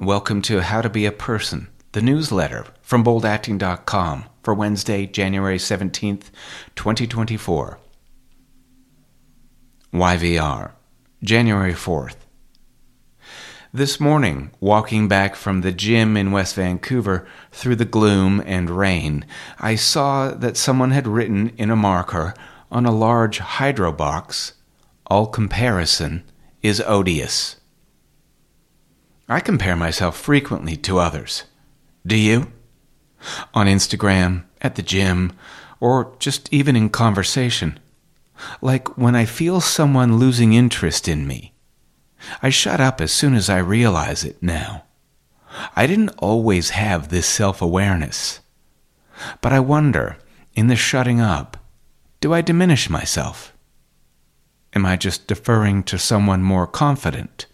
Welcome to How to Be a Person, the newsletter from boldacting.com for Wednesday, January 17th, 2024. YVR, January 4th. This morning, walking back from the gym in West Vancouver through the gloom and rain, I saw that someone had written in a marker on a large hydro box, All comparison is odious. I compare myself frequently to others. Do you? On Instagram, at the gym, or just even in conversation. Like when I feel someone losing interest in me I shut up as soon as I realize it now. I didn't always have this self awareness. But I wonder, in the shutting up, do I diminish myself? Am I just deferring to someone more confident?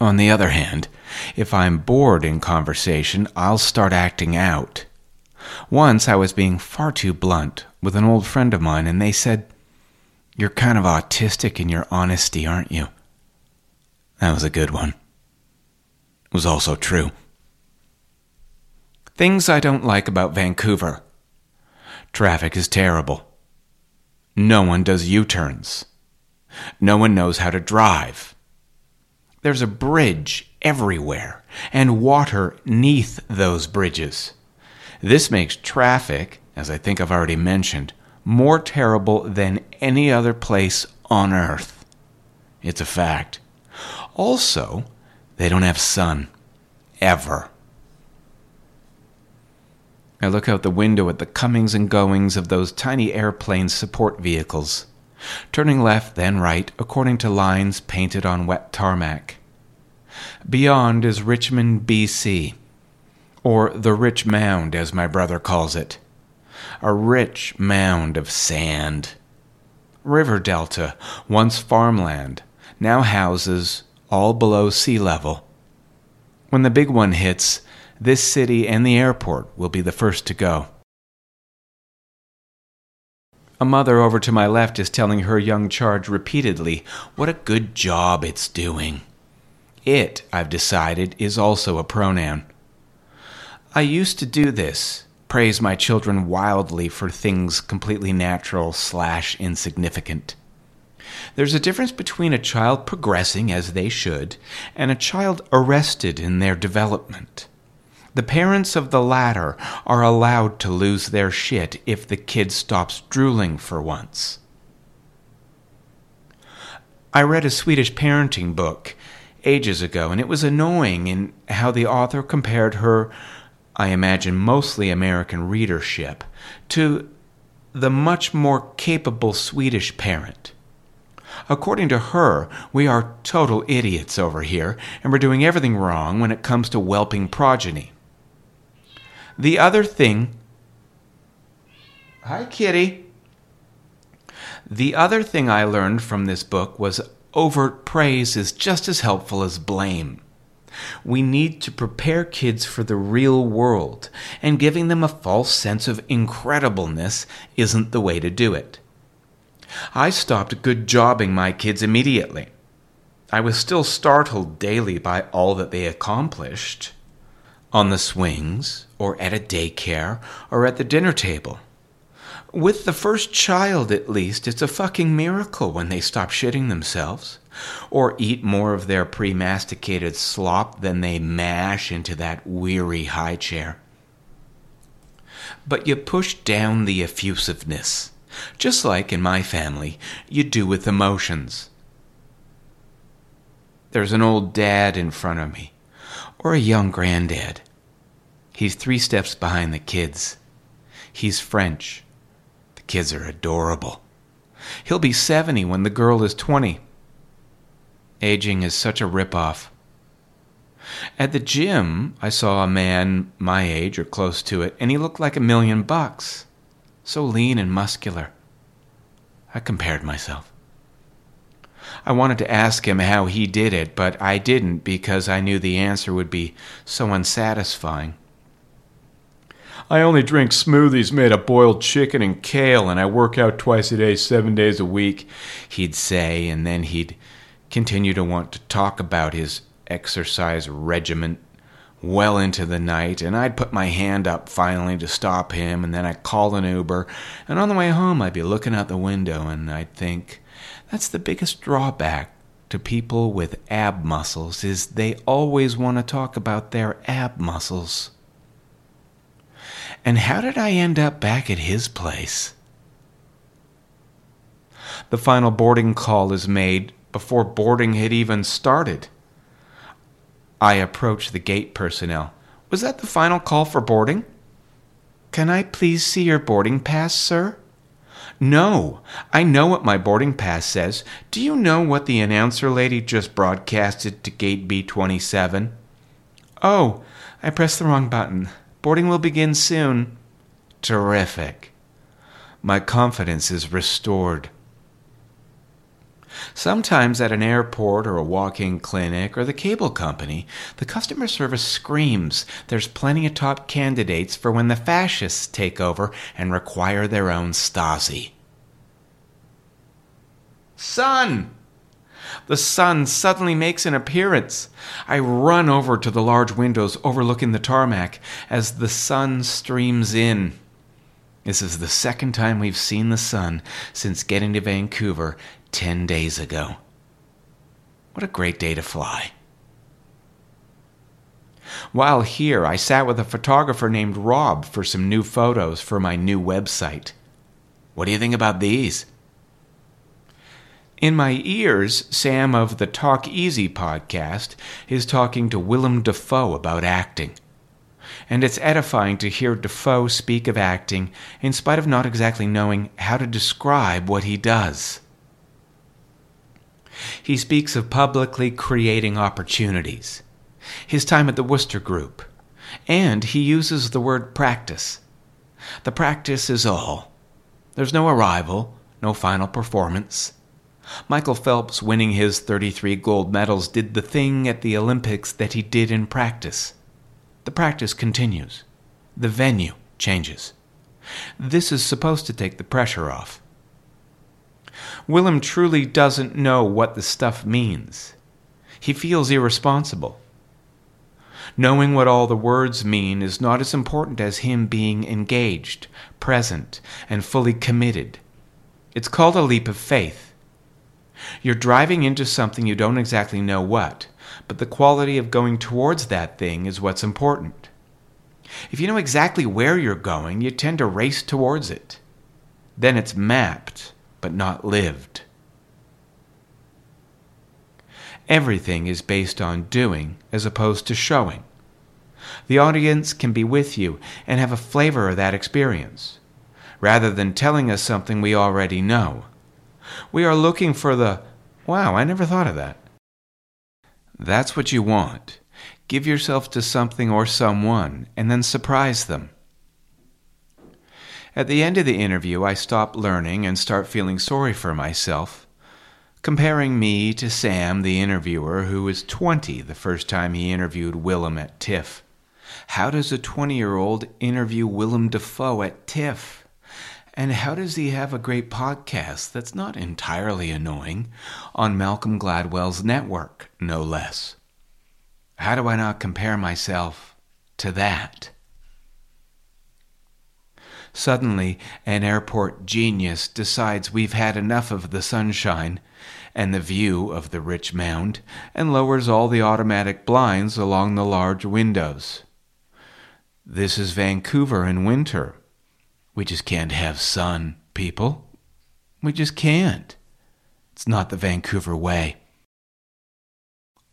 On the other hand, if I'm bored in conversation, I'll start acting out. Once I was being far too blunt with an old friend of mine, and they said, You're kind of autistic in your honesty, aren't you? That was a good one. It was also true. Things I don't like about Vancouver. Traffic is terrible. No one does U turns. No one knows how to drive. There's a bridge everywhere and water neath those bridges. This makes traffic, as I think I've already mentioned, more terrible than any other place on earth. It's a fact. Also, they don't have sun. Ever. I look out the window at the comings and goings of those tiny airplane support vehicles, turning left then right according to lines painted on wet tarmac. Beyond is Richmond, B.C., or the Rich Mound, as my brother calls it. A rich mound of sand. River delta, once farmland, now houses all below sea level. When the big one hits, this city and the airport will be the first to go. A mother over to my left is telling her young charge repeatedly what a good job it's doing. It, I've decided, is also a pronoun. I used to do this, praise my children wildly for things completely natural slash insignificant. There's a difference between a child progressing as they should and a child arrested in their development. The parents of the latter are allowed to lose their shit if the kid stops drooling for once. I read a Swedish parenting book ages ago, and it was annoying in how the author compared her, I imagine mostly American readership, to the much more capable Swedish parent. According to her, we are total idiots over here, and we're doing everything wrong when it comes to whelping progeny. The other thing. Hi, kitty. The other thing I learned from this book was overt praise is just as helpful as blame. We need to prepare kids for the real world, and giving them a false sense of incredibleness isn't the way to do it. I stopped good jobbing my kids immediately. I was still startled daily by all that they accomplished on the swings, or at a daycare, or at the dinner table. With the first child, at least, it's a fucking miracle when they stop shitting themselves, or eat more of their pre masticated slop than they mash into that weary high chair. But you push down the effusiveness just like in my family, you do with emotions. There's an old dad in front of me, or a young granddad. He's three steps behind the kids. He's French. The kids are adorable. He'll be 70 when the girl is 20. Aging is such a ripoff. At the gym, I saw a man my age or close to it, and he looked like a million bucks so lean and muscular. I compared myself. I wanted to ask him how he did it, but I didn't because I knew the answer would be so unsatisfying. I only drink smoothies made of boiled chicken and kale, and I work out twice a day, seven days a week, he'd say, and then he'd continue to want to talk about his exercise regiment well into the night, and I'd put my hand up finally to stop him, and then I'd call an Uber, and on the way home I'd be looking out the window and I'd think, that's the biggest drawback to people with ab muscles is they always want to talk about their ab muscles. And how did I end up back at his place? The final boarding call is made before boarding had even started. I approach the gate personnel. Was that the final call for boarding? Can I please see your boarding pass, sir? No, I know what my boarding pass says. Do you know what the announcer lady just broadcasted to gate B27? Oh, I pressed the wrong button. Boarding will begin soon. Terrific. My confidence is restored. Sometimes at an airport or a walk in clinic or the cable company, the customer service screams there's plenty of top candidates for when the fascists take over and require their own Stasi. Sun! The sun suddenly makes an appearance. I run over to the large windows overlooking the tarmac as the sun streams in. This is the second time we've seen the sun since getting to Vancouver 10 days ago. What a great day to fly. While here, I sat with a photographer named Rob for some new photos for my new website. What do you think about these? In my ears, Sam of the Talk Easy podcast is talking to Willem Dafoe about acting. And it's edifying to hear Dafoe speak of acting in spite of not exactly knowing how to describe what he does. He speaks of publicly creating opportunities, his time at the Wooster Group, and he uses the word practice. The practice is all. There's no arrival, no final performance. Michael Phelps, winning his 33 gold medals, did the thing at the Olympics that he did in practice. The practice continues. The venue changes. This is supposed to take the pressure off. Willem truly doesn't know what the stuff means. He feels irresponsible. Knowing what all the words mean is not as important as him being engaged, present, and fully committed. It's called a leap of faith. You're driving into something you don't exactly know what, but the quality of going towards that thing is what's important. If you know exactly where you're going, you tend to race towards it. Then it's mapped but not lived. Everything is based on doing as opposed to showing. The audience can be with you and have a flavor of that experience, rather than telling us something we already know. We are looking for the, wow, I never thought of that. That's what you want. Give yourself to something or someone and then surprise them. At the end of the interview, I stop learning and start feeling sorry for myself, comparing me to Sam, the interviewer, who was 20 the first time he interviewed Willem at TIFF. How does a 20 year old interview Willem Dafoe at TIFF? And how does he have a great podcast that's not entirely annoying on Malcolm Gladwell's network, no less? How do I not compare myself to that? Suddenly, an airport genius decides we've had enough of the sunshine and the view of the rich mound and lowers all the automatic blinds along the large windows. This is Vancouver in winter. We just can't have sun, people. We just can't. It's not the Vancouver way.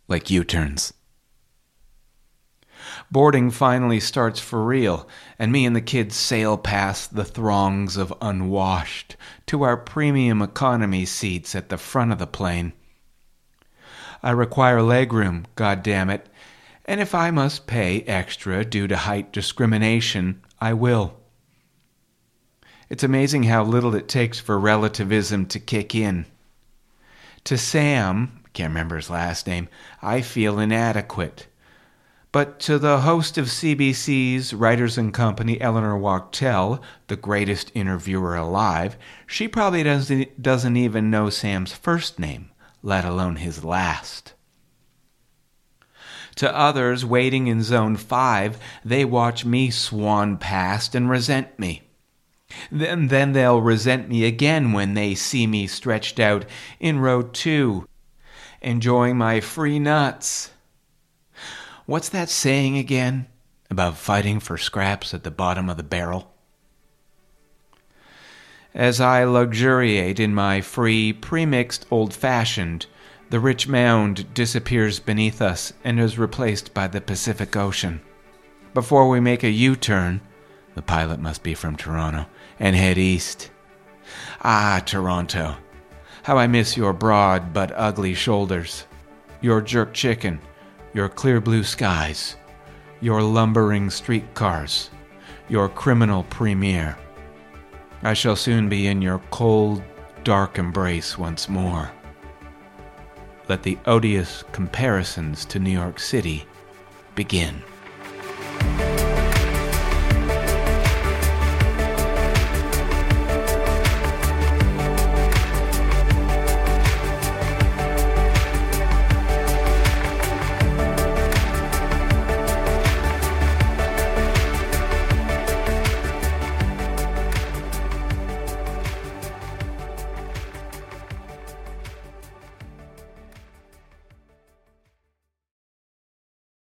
Like U turns. Boarding finally starts for real, and me and the kids sail past the throngs of unwashed to our premium economy seats at the front of the plane. I require legroom, God damn it, and if I must pay extra due to height discrimination, I will. It's amazing how little it takes for relativism to kick in. To Sam, can't remember his last name, I feel inadequate. But to the host of CBC's Writers and Company, Eleanor Wachtel, the greatest interviewer alive, she probably doesn't, doesn't even know Sam's first name, let alone his last. To others waiting in Zone 5, they watch me swan past and resent me. Then, then they'll resent me again when they see me stretched out in row 2, enjoying my free nuts. What's that saying again about fighting for scraps at the bottom of the barrel? As I luxuriate in my free, premixed old fashioned, the rich mound disappears beneath us and is replaced by the Pacific Ocean. Before we make a U turn, the pilot must be from Toronto, and head east. Ah, Toronto, how I miss your broad but ugly shoulders, your jerk chicken, your clear blue skies, your lumbering streetcars, your criminal premier. I shall soon be in your cold, dark embrace once more let the odious comparisons to New York City begin.